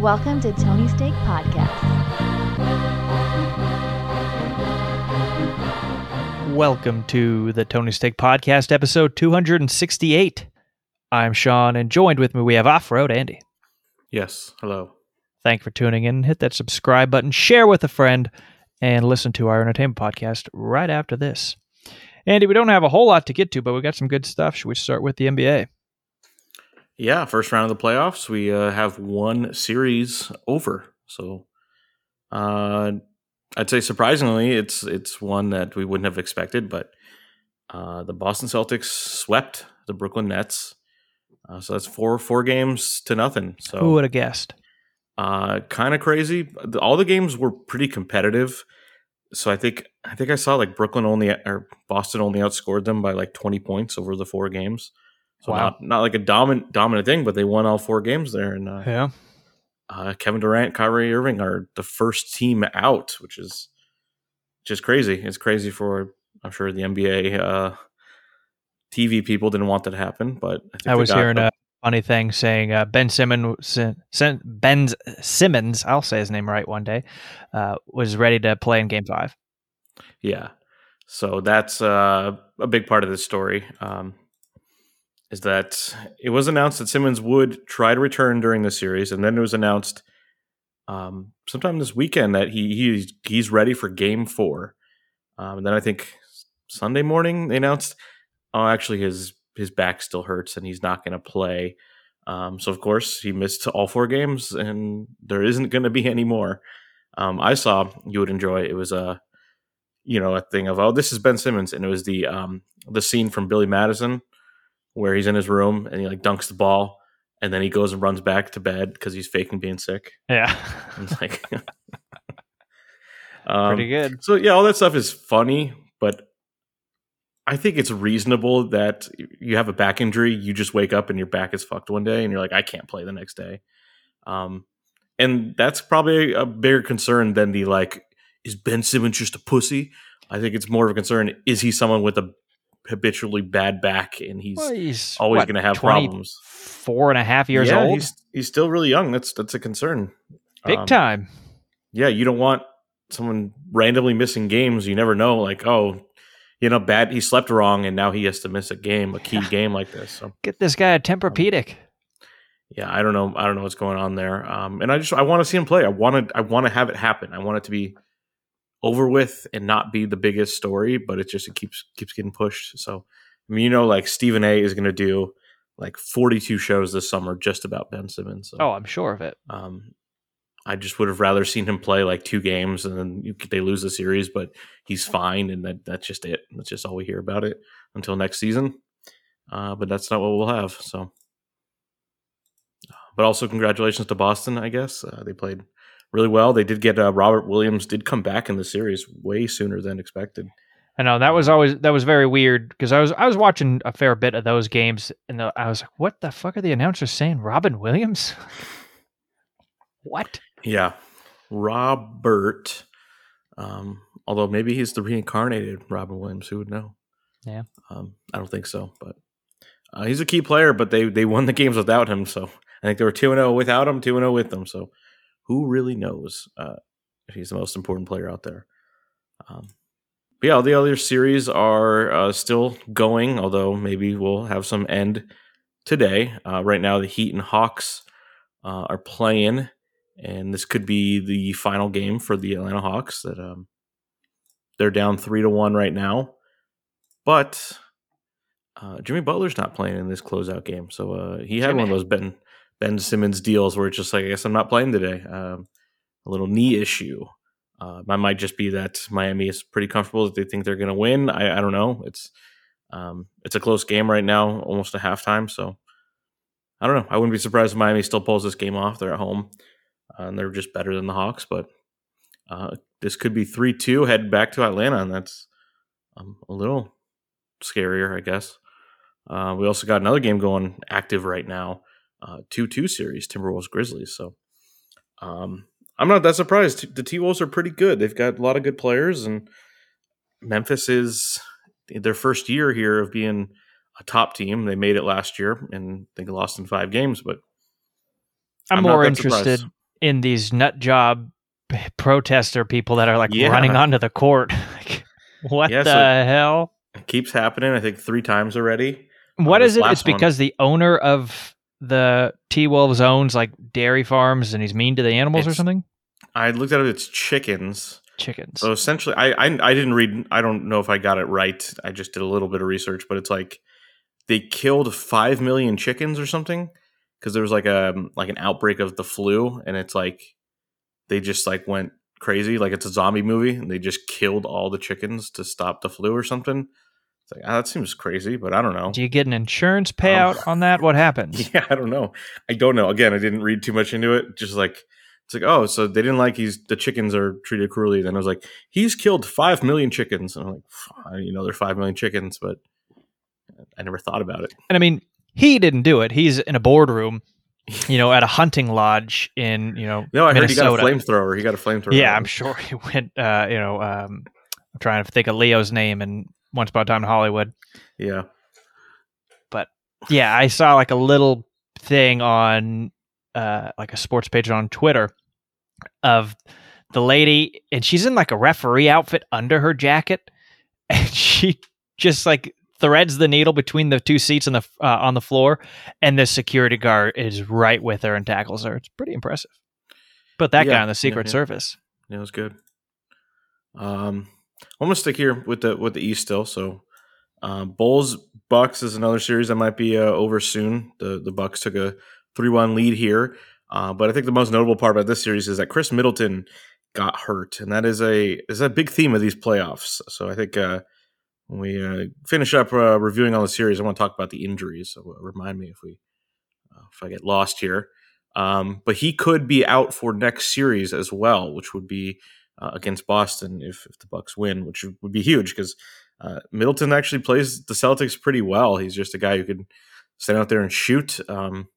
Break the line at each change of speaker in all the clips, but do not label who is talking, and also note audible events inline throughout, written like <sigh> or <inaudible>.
Welcome to Tony Steak Podcast.
Welcome to the Tony Steak Podcast, episode 268. I'm Sean, and joined with me we have Off Road Andy.
Yes. Hello.
Thank you for tuning in. Hit that subscribe button, share with a friend, and listen to our entertainment podcast right after this. Andy, we don't have a whole lot to get to, but we got some good stuff. Should we start with the NBA?
Yeah, first round of the playoffs. We uh, have one series over. So, uh, I'd say surprisingly, it's it's one that we wouldn't have expected. But uh, the Boston Celtics swept the Brooklyn Nets. Uh, so that's four four games to nothing. So
Who would have guessed?
uh, kind of crazy. All the games were pretty competitive. So I think I think I saw like Brooklyn only or Boston only outscored them by like twenty points over the four games. So
Wow.
not not like a dominant dominant thing, but they won all four games there. And uh,
Yeah.
uh, Kevin Durant, Kyrie Irving are the first team out, which is just crazy. It's crazy for I'm sure the NBA uh, TV people didn't want that to happen, but I, think
I was hearing
the-
a funny thing saying uh, Ben Simmons, Ben Simmons, I'll say his name right one day, uh, was ready to play in Game Five.
Yeah. So that's uh, a big part of this story. Um, is that it was announced that Simmons would try to return during the series, and then it was announced um, sometime this weekend that he he's he's ready for Game Four. Um, and then I think Sunday morning they announced, oh, actually his his back still hurts and he's not going to play. Um, so of course he missed all four games, and there isn't going to be <laughs> any more. Um, I saw you would enjoy. It was a you know a thing of oh this is Ben Simmons, and it was the um, the scene from Billy Madison where he's in his room and he like dunks the ball, and then he goes and runs back to bed because he's faking being sick.
Yeah,
it's like, <laughs> um,
pretty good.
so yeah, all that stuff is funny, but I think it's reasonable that you have a back injury, you just wake up and your back is fucked one day, and you're like, I can't play the next day. Um, and that's probably a bigger concern than the like, is Ben Simmons just a pussy? I think it's more of a concern: is he someone with a habitually bad back, and he's
Well, he's
always going to have problems?
Four and a half years
yeah,
old,
He's he's still really young. That's that's a concern.
big
Um,
time.
yeah, you don't want someone randomly missing games. You never know, like, oh, you know, bad. He slept wrong, and now he has to miss a game, a key
Yeah. <laughs>
game like this. So,
Get this guy a Tempur-Pedic.
yeah, I don't know. I don't know what's going on there. Um, and I just I want to see him play. I want to I want to have it happen. I want it to be over with and not be the biggest story, but it just it keeps keeps getting pushed. So, I mean, you know, like Stephen A. is going to do like 42 shows this summer just about Ben Simmons. So.
Oh, I'm sure of it.
Um, I just would have rather seen him play like two games and then you, they lose the series, but he's fine, and that that's just it. That's just all we hear about it until next season. Uh, but that's not what we'll have. So, but also congratulations to Boston. I guess uh, they played really well. They did get uh, Robert Williams did come back in the series way sooner than expected.
I know that was always that was very weird because I was I was watching a fair bit of those games and the, I was like, what the fuck are the announcers saying? Robin Williams? <laughs> what?
Yeah, Robert. Um, although maybe he's the reincarnated Robin Williams. Who would know?
Yeah.
Um, I don't think so, but uh, he's a key player. But they they won the games without him, so I think they were two and zero without him, two and zero with them. So who really knows uh, if he's the most important player out there? Um, but yeah, all the other series are uh, still going, although maybe we'll have some end today. Uh, right now, the Heat and Hawks uh, are playing, and this could be the final game for the Atlanta Hawks. That um, they're down three to one right now, but uh, Jimmy Butler's not playing in this closeout game, so uh, he had one of those Ben Ben Simmons deals where it's just like, I guess I'm not playing today. Um, a little knee issue. Uh, I might just be that Miami is pretty comfortable that they think they're going to win. I, I don't know. It's um, it's a close game right now, almost a halftime. So I don't know. I wouldn't be surprised if Miami still pulls this game off. They're at home uh, and they're just better than the Hawks. But uh, this could be three two headed back to Atlanta, and that's um, a little scarier, I guess. Uh, we also got another game going active right now, uh, two two series Timberwolves Grizzlies. So um, I'm not that surprised. The T Wolves are pretty good. They've got a lot of good players, and Memphis is their first year here of being a top team. They made it last year, and they lost in five games. But
I'm,
I'm
more interested
surprised.
in these nut job <laughs> protester people that are like
Yeah.
running onto the court. <laughs> Like, what
Yeah,
the
so-
hell?
It keeps happening. I think three times already.
What
this
is it? It's
one-
because the owner of the T Wolves owns like dairy farms and he's mean to the animals or something.
I looked at it. It's chickens.
Chickens.
So essentially, I, I I didn't read. I don't know if I got it right. I just did a little bit of research, but it's like they killed five million chickens or something because there was like a like an outbreak of the flu, and it's like they just like went crazy, like it's a zombie movie, and they just killed all the chickens to stop the flu or something. It's like ah, that seems crazy, but I don't know.
Do you get an insurance payout on that? What <laughs> happens?
Yeah, I don't know. I don't know. Again, I didn't read too much into it. Just like it's like, oh, so they didn't like he's the chickens are treated cruelly. Then I was like, he's killed five million chickens. And I'm like, you know, there's five million chickens, but I never thought about it.
And I mean, he didn't do it. He's in a boardroom, <laughs> you know, at a hunting lodge in, you know,
No, I heard he got a flamethrower. He got a flamethrower.
Yeah, I'm sure he <laughs> went. Uh, you know, um, I'm trying to think of Leo's name in Once Upon a Time in Hollywood.
Yeah.
But yeah, I saw like a little thing on uh, like a sports page on Twitter of the lady, and she's in like a referee outfit under her jacket, <laughs> and she just like threads the needle between the two seats on the uh, on the floor, and the security guard is right with her and tackles her. It's pretty impressive. Put that guy on the Secret
yeah, yeah.
Service.
Yeah, it was good. Um, I'm gonna stick here with the with the East still. So, um, Bulls Bucks is another series that might be uh, over soon. The the Bucks took a three one lead here, uh, but I think the most notable part about this series is that Khris Middleton got hurt, and that is a is a big theme of these playoffs. So I think uh, when we uh, finish up uh, reviewing all the series, I want to talk about the injuries. So uh, remind me if we uh, if I get lost here. Um, but he could be out for next series as well, which would be uh, against Boston if, if the Bucks win, which would be huge because uh, Middleton actually plays the Celtics pretty well. He's just a guy who can stand out there and shoot. Um,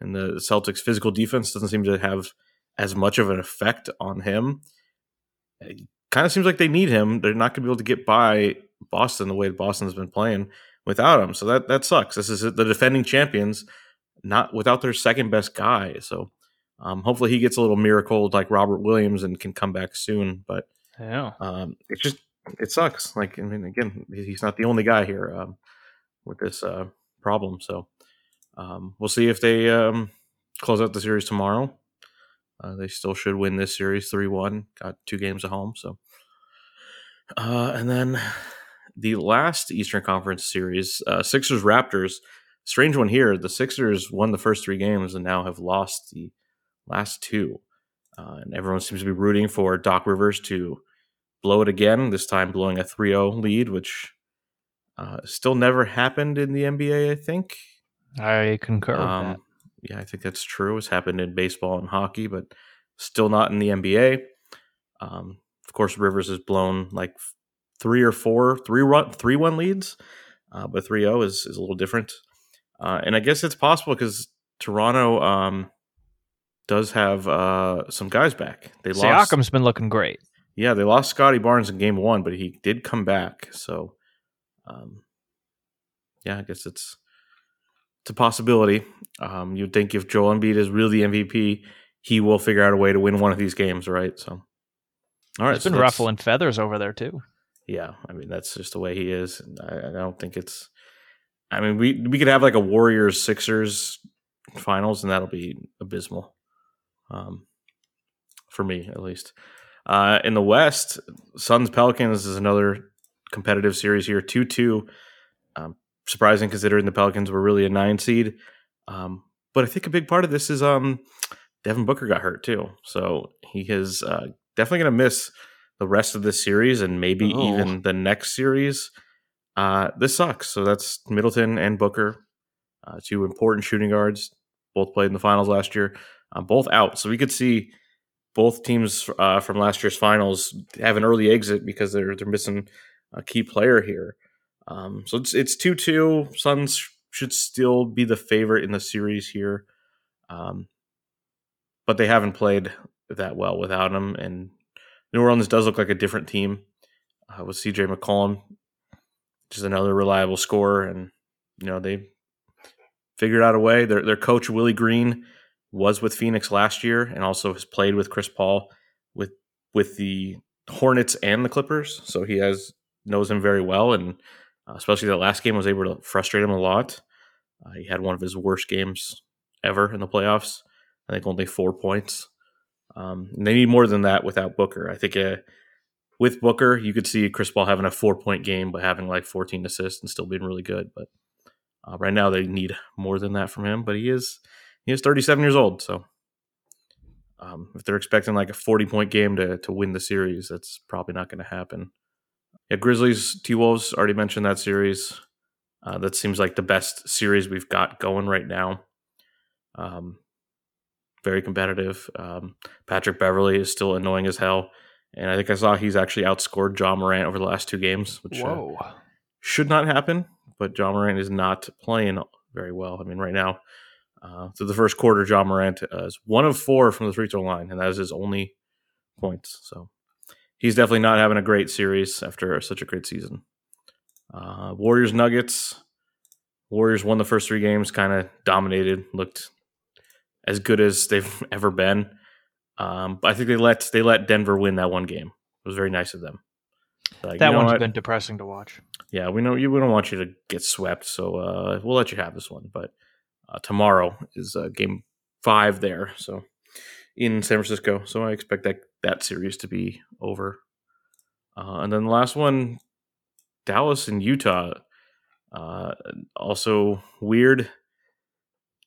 and the Celtics' physical defense doesn't seem to have as much of an effect on him. Kind of seems like they need him. They're not going to be able to get by Boston the way Boston's been playing without him. So that that sucks. This is the defending champions, not without their second best guy. So um, hopefully he gets a little miracle like Robert Williams and can come back soon. But
Yeah.
um, it just it sucks. Like I mean, again, he's not the only guy here um, with this uh, problem. So um, we'll see if they um, close out the series tomorrow. Uh, they still should win this series three one. Got two games at home. So uh, and then the last Eastern Conference series, uh, Sixers Raptors. Strange one here. The Sixers won the first three games and now have lost the last two. Uh, and everyone seems to be rooting for Doc Rivers to blow it again, this time blowing a 3 0 lead, which uh, still never happened in the NBA, I think.
I concur with that.
Um, yeah, I think that's true. It's happened in baseball and hockey, but still not in the NBA. Um, of course, Rivers has blown like three or four, three run, three one leads, uh, but 3 0 is, is a little different. Uh, and I guess it's possible because Toronto um, does have uh, some guys back. They lost.
Siakam's been looking great.
Yeah, they lost Scottie Barnes in game one, but he did come back. So, um, yeah, I guess it's it's a possibility. Um, you'd think if Joel Embiid is really the MVP, he will figure out a way to win one of these games, right? So, all right,
It's
so
been ruffling feathers over there too.
Yeah, I mean that's just the way he is. I, I don't think it's. I mean, we we could have like a Warriors Sixers finals, and that'll be abysmal, um, for me at least. Uh, in the West, Suns Pelicans is another competitive series here, two two. Um, surprising considering the Pelicans were really a nine seed, um, but I think a big part of this is um, Devin Booker got hurt too, so he is uh, definitely going to miss the rest of this series and maybe
Oh.
even the next series. Uh, this sucks. So that's Middleton and Booker, uh, two important shooting guards, both played in the finals last year, uh, both out. So we could see both teams uh, from last year's finals have an early exit because they're they're missing a key player here. Um, so it's it's two two. Suns should still be the favorite in the series here, um, but they haven't played that well without him. And New Orleans does look like a different team uh, with CJ McCollum, is another reliable scorer, and you know they figured out a way. Their their coach Willie Green was with Phoenix last year and also has played with Chris Paul with with the Hornets and the Clippers. So he has knows him very well, and uh, especially that last game was able to frustrate him a lot. Uh, he had one of his worst games ever in the playoffs. I think only four points. Um, they need more than that without Booker. I think uh, with Booker, you could see Chris Paul having a four point game, but having like 14 assists and still being really good. But uh, right now, they need more than that from him. But he is he is 37 years old, so um, if they're expecting like a 40 point game to to win the series, that's probably not going to happen. Yeah, Grizzlies T Wolves already mentioned that series. Uh, that seems like the best series we've got going right now. Um, very competitive. Um, Patrick Beverley is still annoying as hell, and I think I saw he's actually outscored Ja Morant over the last two games, which uh, should not happen. But Ja Morant is not playing very well. I mean, right now, uh, through the first quarter, Ja Morant uh, is one of four from the free throw line, and that is his only points. So he's definitely not having a great series after such a great season. Uh, Warriors Nuggets. Warriors won the first three games, kind of dominated, looked as good as they've <laughs> ever been. Um, but I think they let they let Denver win that one game. It was very nice of them.
Like, that you know one's what? been depressing to watch.
Yeah, we know you. We don't want you to get swept, so uh, we'll let you have this one. But uh, tomorrow is uh, game five there, so in San Francisco. So I expect that that series to be over. Uh, and then the last one, Dallas and Utah. Uh, also weird.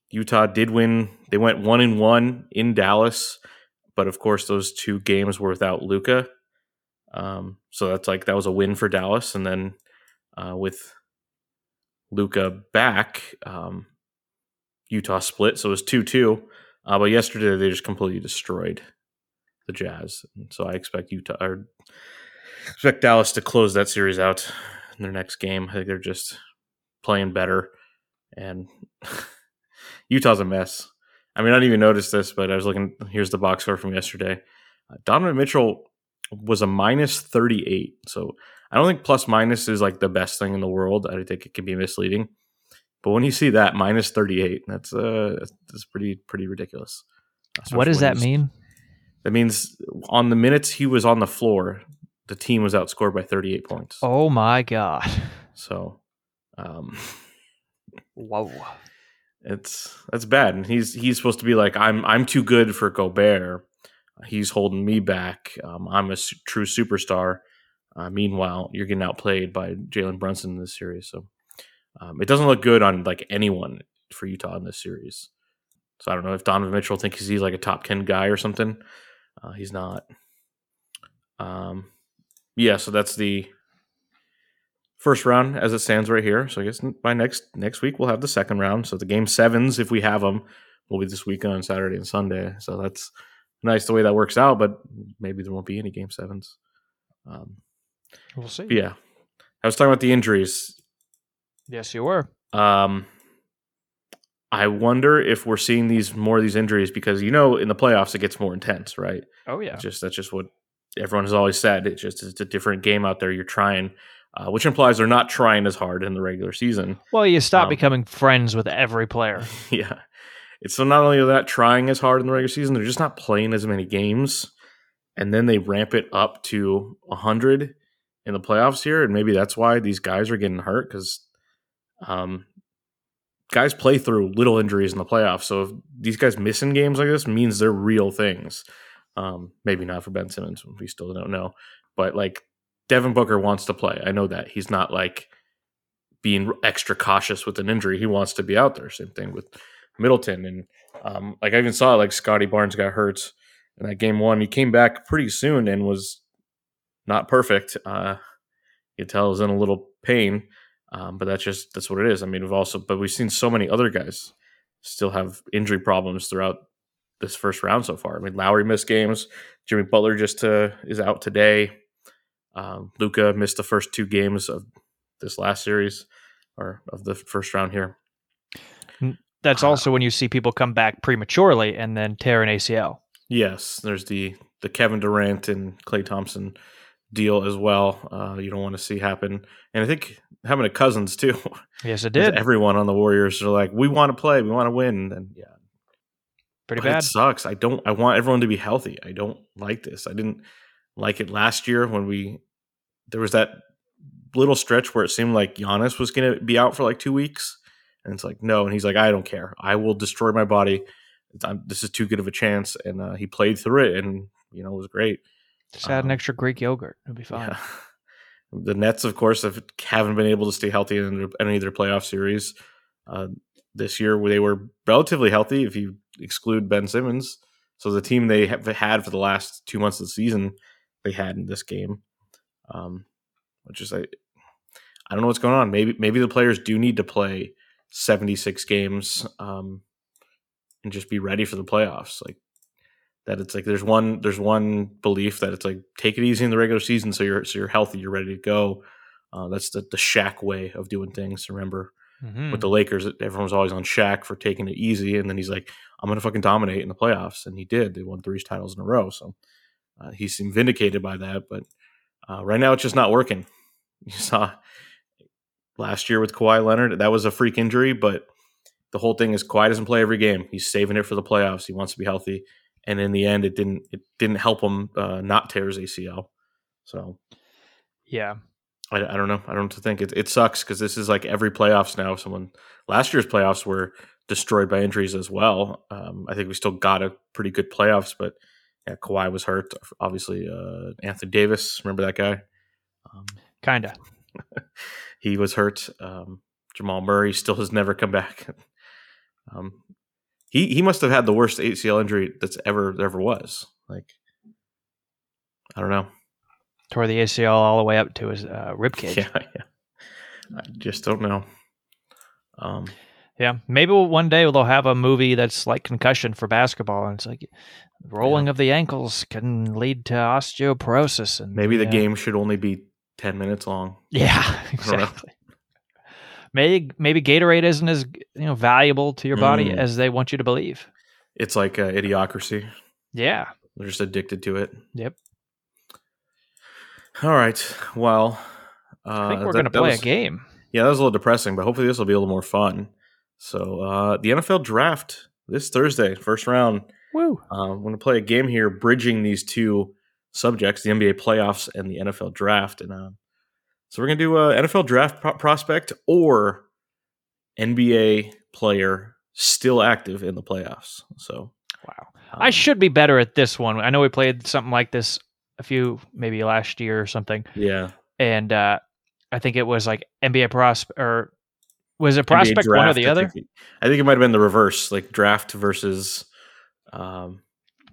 Utah did win. They went one and one in Dallas, but of course those two games were without Luka. Um, so that's like that was a win for Dallas, and then uh, with Luka back, um, Utah split, so it was two two. Uh, but yesterday they just completely destroyed the Jazz, and so I expect Utah or expect Dallas to close that series out in their next game. I think they're just playing better, and <laughs> Utah's a mess. I mean, I didn't even notice this, but I was looking. Here's the box score from yesterday. Uh, Donovan Mitchell was a minus 38. So I don't think plus minus is like the best thing in the world. I think it can be misleading. But when you see that minus 38, that's uh that's pretty pretty ridiculous.
what does that mean?
That means on the minutes he was on the floor, the team was outscored by 38 points.
Oh my god.
So um
whoa.
It's that's bad. And he's he's supposed to be like I'm I'm too good for Gobert. He's holding me back. Um, I'm a su- true superstar. Uh, meanwhile, you're getting outplayed by Jalen Brunson in this series. So um, it doesn't look good on like anyone for Utah in this series. So I don't know if Donovan Mitchell thinks he's like a top ten guy or something. Uh, he's not. Um, yeah. So that's the first round as it stands right here. So I guess by next next week we'll have the second round. So the game sevens, if we have them, will be this weekend on Saturday and Sunday. So that's nice the way that works out. But maybe there won't be any game sevens. Um,
we'll see.
Yeah, I was talking about the injuries.
Yes, you were.
Um, I wonder if we're seeing these more of these injuries because you know in the playoffs it gets more intense, right?
Oh yeah.
It's just that's just what everyone has always said. It's just it's a different game out there. You're trying uh, which implies they're not trying as hard in the regular season.
Well, you stop um, becoming friends with every player. <laughs>
Yeah. It's so not only that trying as hard in the regular season, they're just not playing as many games. And then they ramp it up to 100 in the playoffs here. And maybe that's why these guys are getting hurt because um, guys play through little injuries in the playoffs. So if these guys missing games like this means they're real things. Um, maybe not for Ben Simmons. We still don't know. But like Devin Booker wants to play. I know that. He's not like being extra cautious with an injury. He wants to be out there. Same thing with Middleton. And um, like I even saw like Scottie Barnes got hurt in that game one. He came back pretty soon and was not perfect. Uh, you tell was in a little pain. Um, but that's just that's what it is. I mean, we've also but we've seen so many other guys still have injury problems throughout this first round so far. I mean, Lowry missed games. Jimmy Butler just uh, is out today. Um, Luka missed the first two games of this last series or of the first round here.
That's uh, also when you see people come back prematurely and then tear an ACL.
Yes, there's the the Kevin Durant and Klay Thompson deal as well. Uh, you don't want to see happen, and I think having a Cousins too.
Yes, it <laughs> did.
Everyone on the Warriors are like, we want to play, we want to win, and yeah,
Pretty
but
bad.
It sucks. I don't. I want everyone to be healthy. I don't like this. I didn't like it last year when we there was that little stretch where it seemed like Giannis was going to be out for like two weeks, and it's like no, and he's like, I don't care. I will destroy my body. I'm, this is too good of a chance, and uh, he played through it, and you know it was great.
Just add an
um,
extra Greek yogurt. It'll be fine.
Yeah. <laughs> The Nets, of course, have, haven't been able to stay healthy in any of their playoff series. Uh, this year, they were relatively healthy if you exclude Ben Simmons. So the team they have had for the last two months of the season, they had in this game. Um, which is, I, I don't know what's going on. Maybe maybe the players do need to play 76 games um, and just be ready for the playoffs. Like that it's like there's one there's one belief that it's like take it easy in the regular season so you're so you're healthy you're ready to go. Uh, that's the the Shaq way of doing things remember?
Mhm.
with the Lakers everyone was always on Shaq for taking it easy and then he's like I'm gonna fucking dominate in the playoffs and he did. They won three titles in a row so uh, he seemed vindicated by that but uh, right now it's just not working. <laughs> You saw last year with Kawhi Leonard that was a freak injury but the whole thing is Kawhi doesn't play every game. He's saving it for the playoffs. He wants to be healthy and in the end it didn't it didn't help him uh, not tear his ACL. So
yeah.
I, I don't know. I don't know what to think. It, it sucks because this is like every playoffs now. Someone last year's playoffs were destroyed by injuries as well. Um, I think we still got a pretty good playoffs, but yeah, Kawhi was hurt. Obviously, uh, Anthony Davis, remember that guy? Um,
Kinda. <laughs>
he was hurt. Um, Jamal Murray still has never come back. <laughs> um, he he must have had the worst ACL injury that's ever ever was. Like, I don't know.
Tore the ACL all the way up to his uh, rib <laughs> cage.
Yeah, yeah. I just don't know. Um,
Yeah, maybe we'll, one day they'll have a movie that's like concussion for basketball, and it's like rolling of the ankles can lead to osteoporosis, and
maybe the
yeah.
game should only be ten minutes long.
Yeah, <laughs> exactly. Maybe maybe Gatorade isn't as you know valuable to your body
Mm.
as they want you to believe.
It's like uh, idiocracy.
Yeah.
They're just addicted to it.
Yep.
All right. Well, uh,
I think we're going to play
was-
a game.
Yeah, that was a little depressing, but hopefully this will be a little more fun. So uh, the NFL draft this Thursday, first round.
Woo.
Uh, I'm going to play a game here, bridging these two subjects: the NBA playoffs and the NFL draft. And uh, so we're going to do a NFL draft pro- prospect or NBA player still active in the playoffs. So
Wow.
um,
I should be better at this one. I know we played something like this a few maybe last year or something,
Yeah,
and uh, I think it was like NBA prospect or was it prospect one or
draft,
the
I
other?
think, I think it might have been the reverse, like draft versus. Um,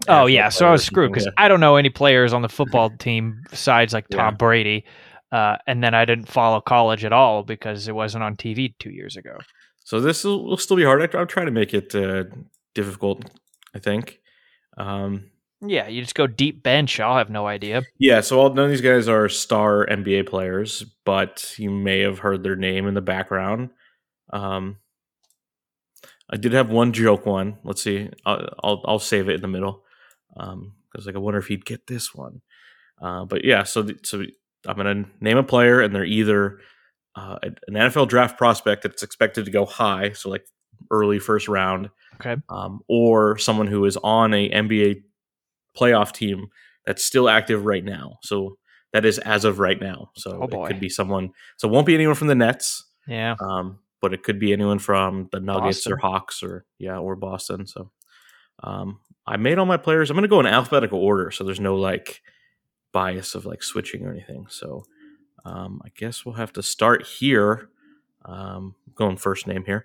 Oh yeah, so I was screwed because I don't know any players on the football team besides like Tom
Yeah.
Brady, uh, and then I didn't follow college at all because it wasn't on TV two years ago.
So this will, still be hard. I, I'm trying to make it uh, difficult. I think. Um,
Yeah, you just go deep bench. I'll have no idea.
yeah. So all, none of these guys are star NBA players, but you may have heard their name in the background. Um, I did have one joke one. Let's see. I'll I'll, I'll save it in the middle because like I wonder if he'd get this one. Uh, but yeah, so the, so I'm gonna name a player, and they're either uh, an NFL draft prospect that's expected to go high, so like early first round,
Okay.
um, or someone who is on a NBA playoff team that's still active right now. So that is as of right now. So
Oh,
it could be someone. So it won't be anyone from the Nets,
Yeah.
um, but it could be anyone from the Nuggets or Hawks or yeah or Boston. So um, I made all my players. I'm going to go in alphabetical order, so there's no like bias of like switching or anything. So um, I guess we'll have to start here. Um, going first name here,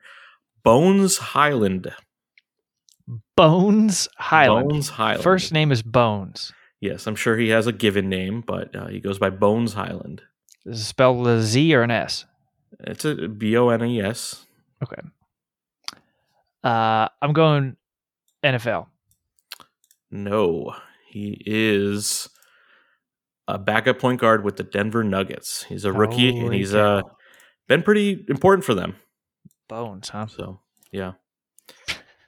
Bones Hyland.
Bones Hyland.
Bones Hyland.
First name is Bones.
Yes, I'm sure he has a given name, but uh, he goes by Bones Hyland.
Is it spelled with a Z or an S?
It's a B O N E S.
Okay. Uh, I'm going NFL.
No, he is a backup point guard with the Denver Nuggets. He's a rookie, and
Holy
he's uh, been pretty important for them.
Bones, huh?
So, yeah.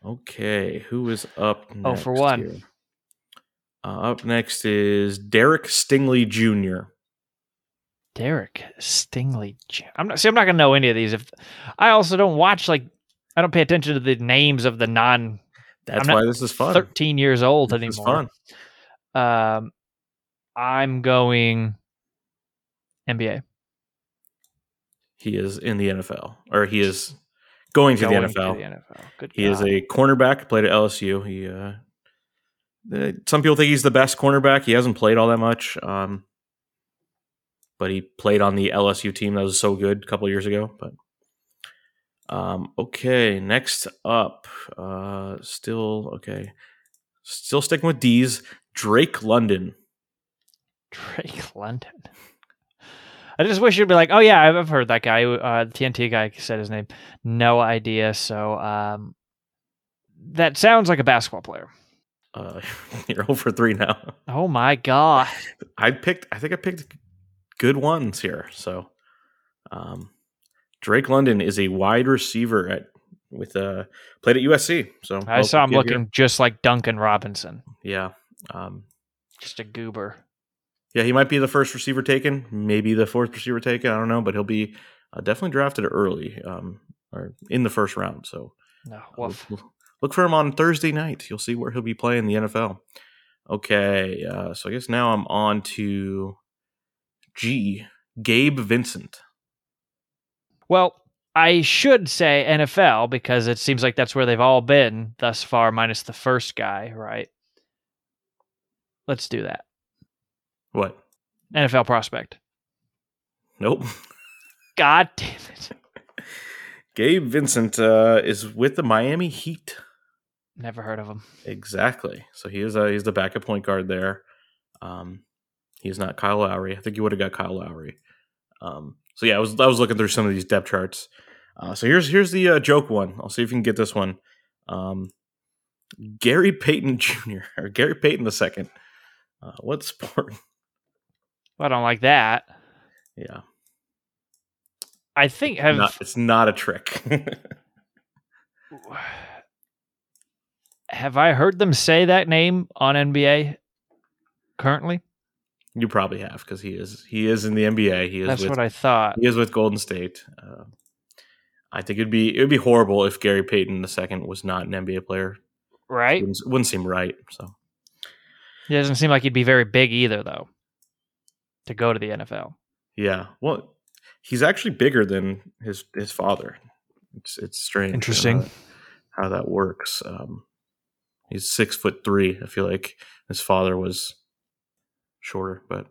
Okay, who is up next?
Oh, for one.
Uh, up next is Derek Stingley Jr.
Derek Stingley. I'm not. See, I'm not gonna know any of these. If I also don't watch like, I don't pay attention to the names of the non
That's why this is fun.
13 years old
This is
anymore.
fun.
Um, I'm going NBA.
He is in the NFL, or he is going to
Going
the NFL.
the NFL. Good.
He is a cornerback. Played at LSU. He. Uh, uh, some people think he's the best cornerback. He hasn't played all that much, um, but he played on the LSU team that was so good a couple years ago. But um, okay, next up, uh, still okay, still sticking with D's. Drake London.
Drake <laughs> London. I just wish you'd be like, oh yeah, I've heard that guy. Uh, the TNT guy said his name. No idea. So um, that sounds like a basketball player.
Uh, <laughs> you're over three now.
Oh my god.
I picked. I think I picked good ones here. So, um, Drake London is a wide receiver at with uh played at USC. So
I saw him looking
here.
just like Duncan Robinson.
Yeah, um,
Just a goober.
Yeah. He might be the first receiver taken, maybe the fourth receiver taken. I don't know, but he'll be uh, definitely drafted early, um, or in the first round. So
No.
uh, look, look for him on Thursday night. You'll see where he'll be playing the NFL. Okay, uh, so I guess now I'm on to G. Gabe Vincent.
Well, I should say NFL because it seems like that's where they've all been thus far, minus the first guy, right? Let's do that.
What?
NFL prospect.
Nope.
God damn it. <laughs>
Gabe Vincent uh, is with the Miami Heat.
Never heard of him.
Exactly. So he is uh, he's the backup point guard there. Um, he's not Kyle Lowry. I think you would have got Kyle Lowry. Um, so yeah, I was I was looking through some of these depth charts. Uh, so here's here's the uh, joke one. I'll see if you can get this one. Um, Gary Payton <laughs> Jr. or Gary Payton the second. Uh, what sport?
I don't like that.
Yeah,
I think have
not, it's not a trick. <sighs>
have I heard them say that name on NBA currently?
you probably have because he is he is in the NBA. He is
That's
with
what I thought.
He is with Golden State. Uh, I think it'd be it would be horrible if Gary Payton II was not an NBA player.
Right?
Wouldn't, wouldn't seem right. So
He doesn't seem like he'd be very big either, though, to go to the NFL.
yeah, well, he's actually bigger than his his father. It's it's strange.
Interesting.
how that works. Um, he's six foot three. I feel like his father was shorter, but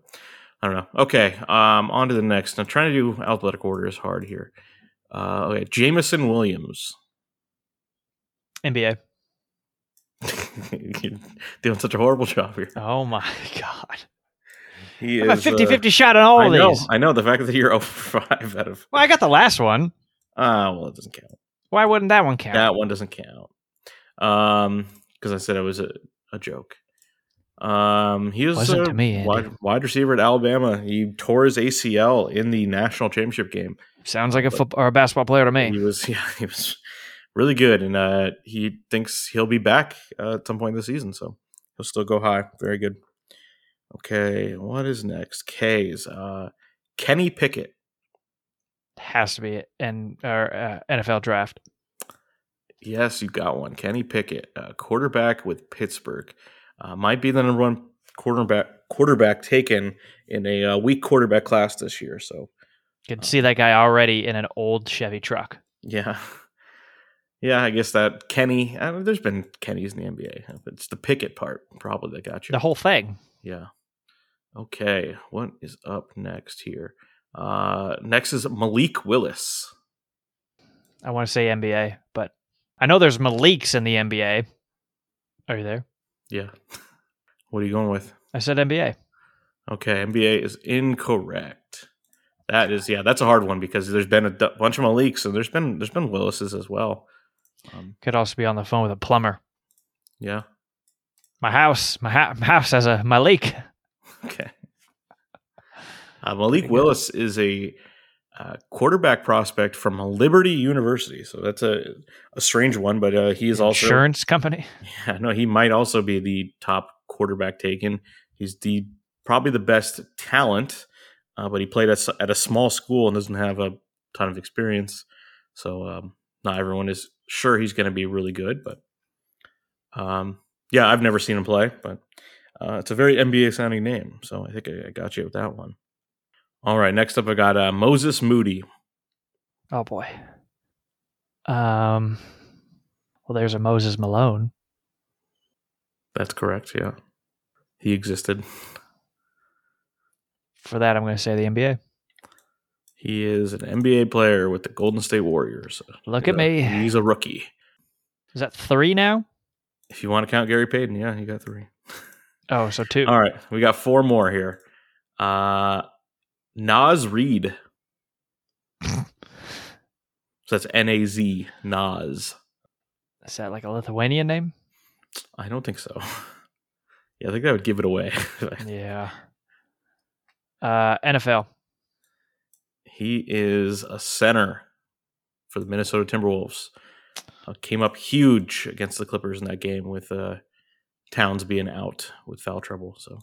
I don't know. Okay, um, on to the next. I'm trying to do alphabetic order is hard here. Uh, okay, Jameson Williams.
NBA. <laughs>
You're doing such a horrible job here.
Oh my <laughs> God.
He
I have a
is,
50
uh,
50 shot on all
I
of
know,
these.
I know. The fact that you're <laughs> over five out of
Well, I got the last one.
ah, well, it doesn't count.
Why wouldn't that one count?
That one doesn't count. Um, because I said it was a, a joke. Um, he was
Wasn't
a
to me, Andy.
wide, wide receiver at Alabama. He tore his ACL in the national championship game.
Sounds like a football or a basketball player to me.
He was, <laughs> yeah, he was really good, and uh, he thinks he'll be back uh, at some point this season. So he'll still go high. Very good. Okay, what is next? K's. Uh, Kenny Pickett.
Has to be an uh, NFL draft.
Yes, you got one. Kenny Pickett, uh, quarterback with Pittsburgh, uh, might be the number one quarterback quarterback taken in a uh, weak quarterback class this year. So
you can see that guy already in an old Chevy truck.
yeah, <laughs> yeah. I guess that Kenny. I don't- there's been Kennys in the NBA, it's the Pickett part probably that got you.
The whole thing.
Yeah. Okay, what is up next here? Uh, next is Malik Willis.
I want to say NBA, but I know there's Malik's in the NBA. Are you there?
Yeah. <laughs> What are you going with?
I said NBA.
Okay, NBA is incorrect. That is, yeah, that's a hard one because there's been a d- bunch of Maliks and there's been there's been Willis's as well. Um,
Could also be on the phone with a plumber.
yeah.
My house, my, ha- my house has a Malik.
Okay. <laughs> Uh, Malik Willis is a uh, quarterback prospect from Liberty University, so that's a a strange one, but uh, he is also
Insurance company. <laughs>
Yeah, no, he might also be the top quarterback taken. He's the probably the best talent, uh, but he played at, at a small school and doesn't have a ton of experience. So um, not everyone is sure he's going to be really good, but Um, yeah, I've never seen him play, but uh, it's a very NBA sounding name. So I think I, got you with that one. All right, next up I got uh, Moses Moody.
Oh boy. Um. Well, there's a Moses Malone.
That's correct. Yeah, he existed.
For that, I'm going to say the NBA.
He is an NBA player with the Golden State Warriors.
Look
He's
at
a-
me.
He's a rookie.
Is that three now?
If you want to count Gary Payton, yeah, you got three.
Oh, so two.
All right, we got four more here. Uh, Naz Reid. <laughs> so that's N A Z Naz.
Is that like a Lithuanian name?
I don't think so. <laughs> Yeah, I think that would give it away. <laughs>
Yeah. Uh, NFL.
he is a center for the Minnesota Timberwolves. Uh, came up huge against the Clippers in that game with uh, Towns being out with foul trouble. So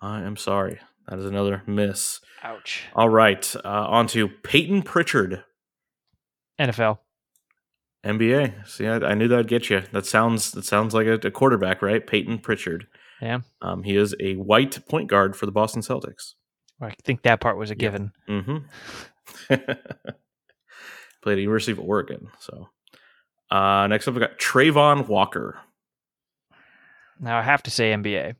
I am sorry. That is another miss.
Ouch.
All right, uh, on to Payton Pritchard.
NFL.
NBA. See, I, I knew that'd get you. That sounds that sounds like a, a quarterback, right? Payton Pritchard.
Yeah.
Um, he is a white point guard for the Boston Celtics.
I think that part was a
Yeah.
given.
Mm-hmm. <laughs> Played at the University of Oregon. So uh, next up, we've got Travon Walker.
Now I have to say NBA,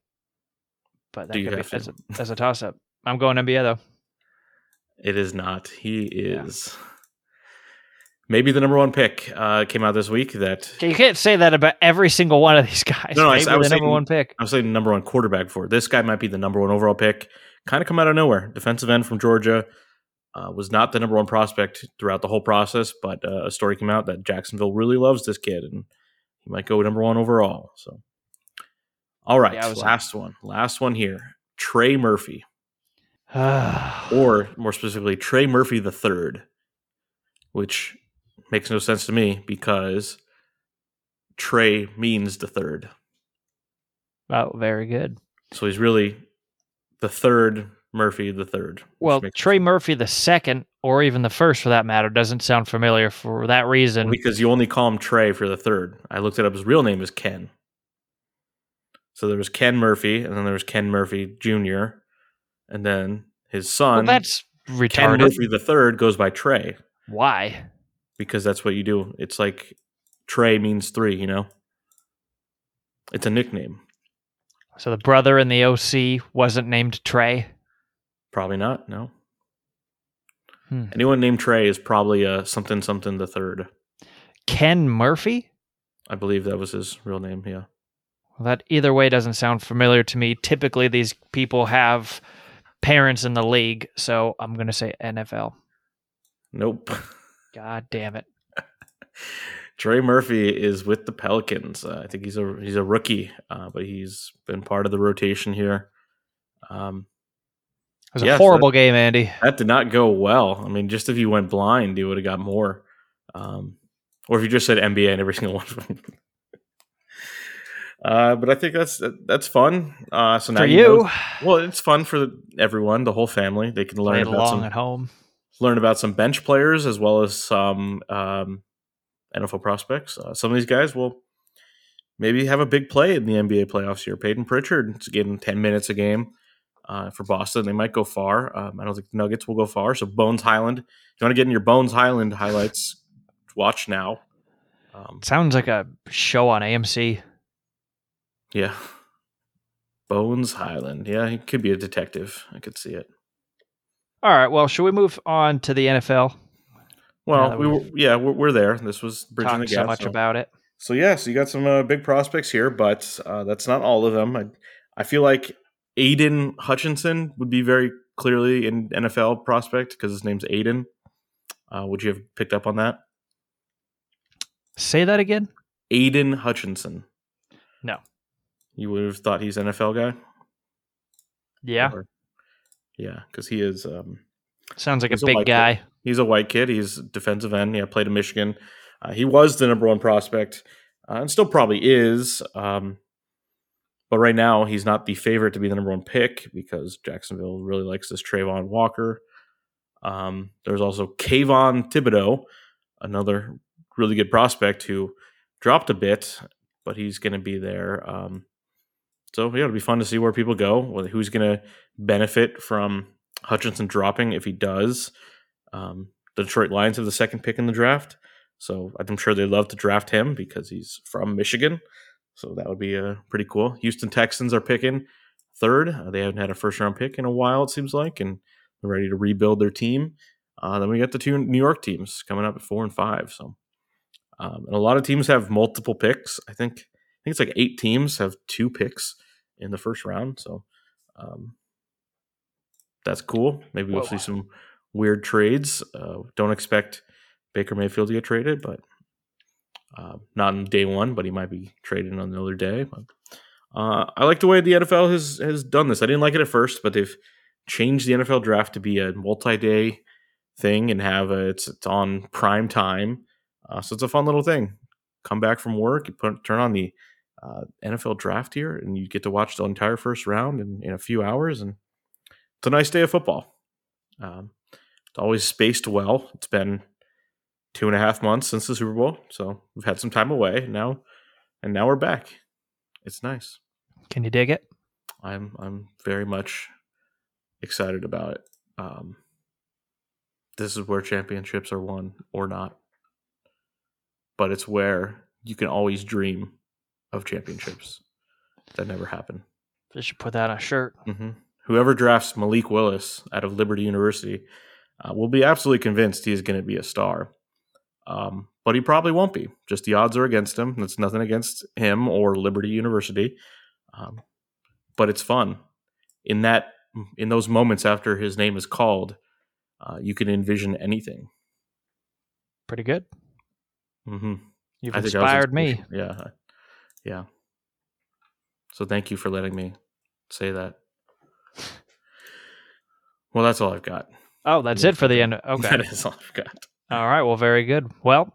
but that could be as a, a toss up. I'm going NBA though.
It is not. He is maybe the number one pick. Uh, came out this week that
you can't say that about every single one of these <laughs> guys.
No, no, I-
Maybe
I was
the number
saying-
one pick.
I was saying number one quarterback for. This guy might be the number one overall pick. Kind of come out of nowhere. Defensive end from Georgia. Uh, was not the number one prospect throughout the whole process, but uh, a story came out that Jacksonville really loves this kid and he might go number one overall. So, all right,
Yeah,
last one, last one here. Trey Murphy,
or <sighs>
or more specifically, Trey Murphy the third, which makes no sense to me because Trey means the third.
oh, very good.
So he's really the third Murphy the third.
Well, Trey
sense.
Murphy the second, or even the first for that matter, doesn't sound familiar for that reason.
because you only call him Trey for the third. I looked it up. His real name is Ken. So there was Ken Murphy, and then there was Ken Murphy Jr., and then his
well,
son,
that's
Ken
retarded.
Murphy the third, goes by Trey
Why?
because that's what you do. It's like Trey means three. You know, it's a nickname.
So the brother in the OC wasn't named Trey.
Probably not. No.
Hmm.
Anyone named Trey is probably a something something the third.
Ken Murphy.
I believe that was his real name. Yeah.
Well, that either way doesn't sound familiar to me. Typically, these people have parents in the league, so I'm going to say NFL.
Nope. <laughs>
God damn it!
Trey Murphy is with the Pelicans. Uh, I think he's a he's a rookie, uh, but he's been part of the rotation here. Um,
It was
Yes,
a horrible game, Andy.
that did not go well. I mean, just if you went blind, you would have got more. Um, or if you just said NBA and every single one. of them. Uh, but I think that's that's fun. Uh, so now
For
you,
you,
know- well, it's fun for everyone, the whole family. They can learn about some
at home.
learn about some bench players as well as some um, NFL prospects. Uh, some of these guys will maybe have a big play in the NBA playoffs here. Payton Pritchard is getting 10 minutes a game uh, for Boston. They might go far. Um, I don't think the Nuggets will go far. So Bones Hyland, if you want to get in your Bones Hyland highlights, watch now. Um,
Sounds like a show on AMC.
Yeah. Bones Hyland. Yeah, he could be a detective. I could see it.
All right. Well, should we move on to the NFL?
Well, we were, yeah, we're, we're there. This was bridging the gap.
so much
so-
about it.
So yeah, so you got some uh, big prospects here, but uh, that's not all of them. I, I feel like Aidan Hutchinson would be very clearly an NFL prospect because his name's Aidan. Uh, would you have picked up on that?
Say that again.
Aidan Hutchinson.
No.
You would have thought he's an NFL guy.
Yeah,
Or- yeah, because he is. Um,
sounds like a
a
big
kid.
guy.
he's a white kid. He's defensive end. Yeah, played in Michigan. Uh, he was the number one prospect, uh, and still probably is. Um, but right now, he's not the favorite to be the number one pick because Jacksonville really likes this Travon Walker. Um, there's also Kayvon Thibodeaux, another really good prospect who dropped a bit but he's going to be there. Um, so yeah, it'll be fun to see where people go. Who's going to benefit from Hutchinson dropping if he does? Um, the Detroit Lions have the second pick in the draft, so I'm sure they'd love to draft him because he's from Michigan. So that would be uh, pretty cool. Houston Texans are picking third. Uh, they haven't had a first round pick in a while, it seems like, and they're ready to rebuild their team. Uh, then we got the two New York teams coming up at four and five. So, um, and a lot of teams have multiple picks. I think think it's like eight teams have two picks in the first round. So, um, that's cool. Maybe we'll Whoa. see some weird trades. Uh, don't expect Baker Mayfield to get traded, but uh, not on day one. But he might be traded on another day. But, uh, I like the way the NFL has has done this. I didn't like it at first, but they've changed the NFL draft to be a multi-day thing and have a, it's it's on prime time. Uh, so it's a fun little thing. Come back from work, you put turn on the uh, NFL draft here, and you get to watch the entire first round in, in a few hours, and it's a nice day of football. Um, it's always spaced well. It's been two and a half months since the Super Bowl, so we've had some time away now, and now we're back. It's nice.
Can you dig it?
I'm I'm very much excited about it. Um, this is where championships are won or not. But it's where you can always dream of championships that never happen.
They should put that on a shirt.
Mm-hmm. Whoever drafts Malik Willis out of Liberty University uh, will be absolutely convinced he is going to be a star. Um, but he probably won't be. Just the odds are against him. That's nothing against him or Liberty University. Um, but it's fun. In that, in those moments after his name is called, uh, you can envision anything.
Pretty good.
Mm-hmm.
You've inspired me.
Yeah, yeah. So thank you for letting me say that. Well, that's all I've got.
Oh, that's yeah. it for the end. <laughs> Okay,
that is all I've got.
All right. Well, very good. Well,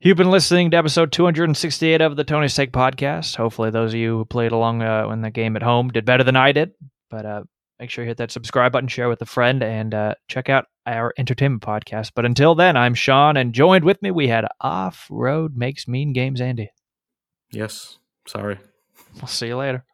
you've been listening to episode 268 of the Tony Steak Podcast. Hopefully, those of you who played along uh, in the game at home did better than I did. But uh, make sure you hit that subscribe button, share with a friend, and uh, check out our entertainment podcast. But until then, I'm Sean, and joined with me, we had Off Road Makes Mean Games Andy.
Yes. Sorry.
I'll see you later.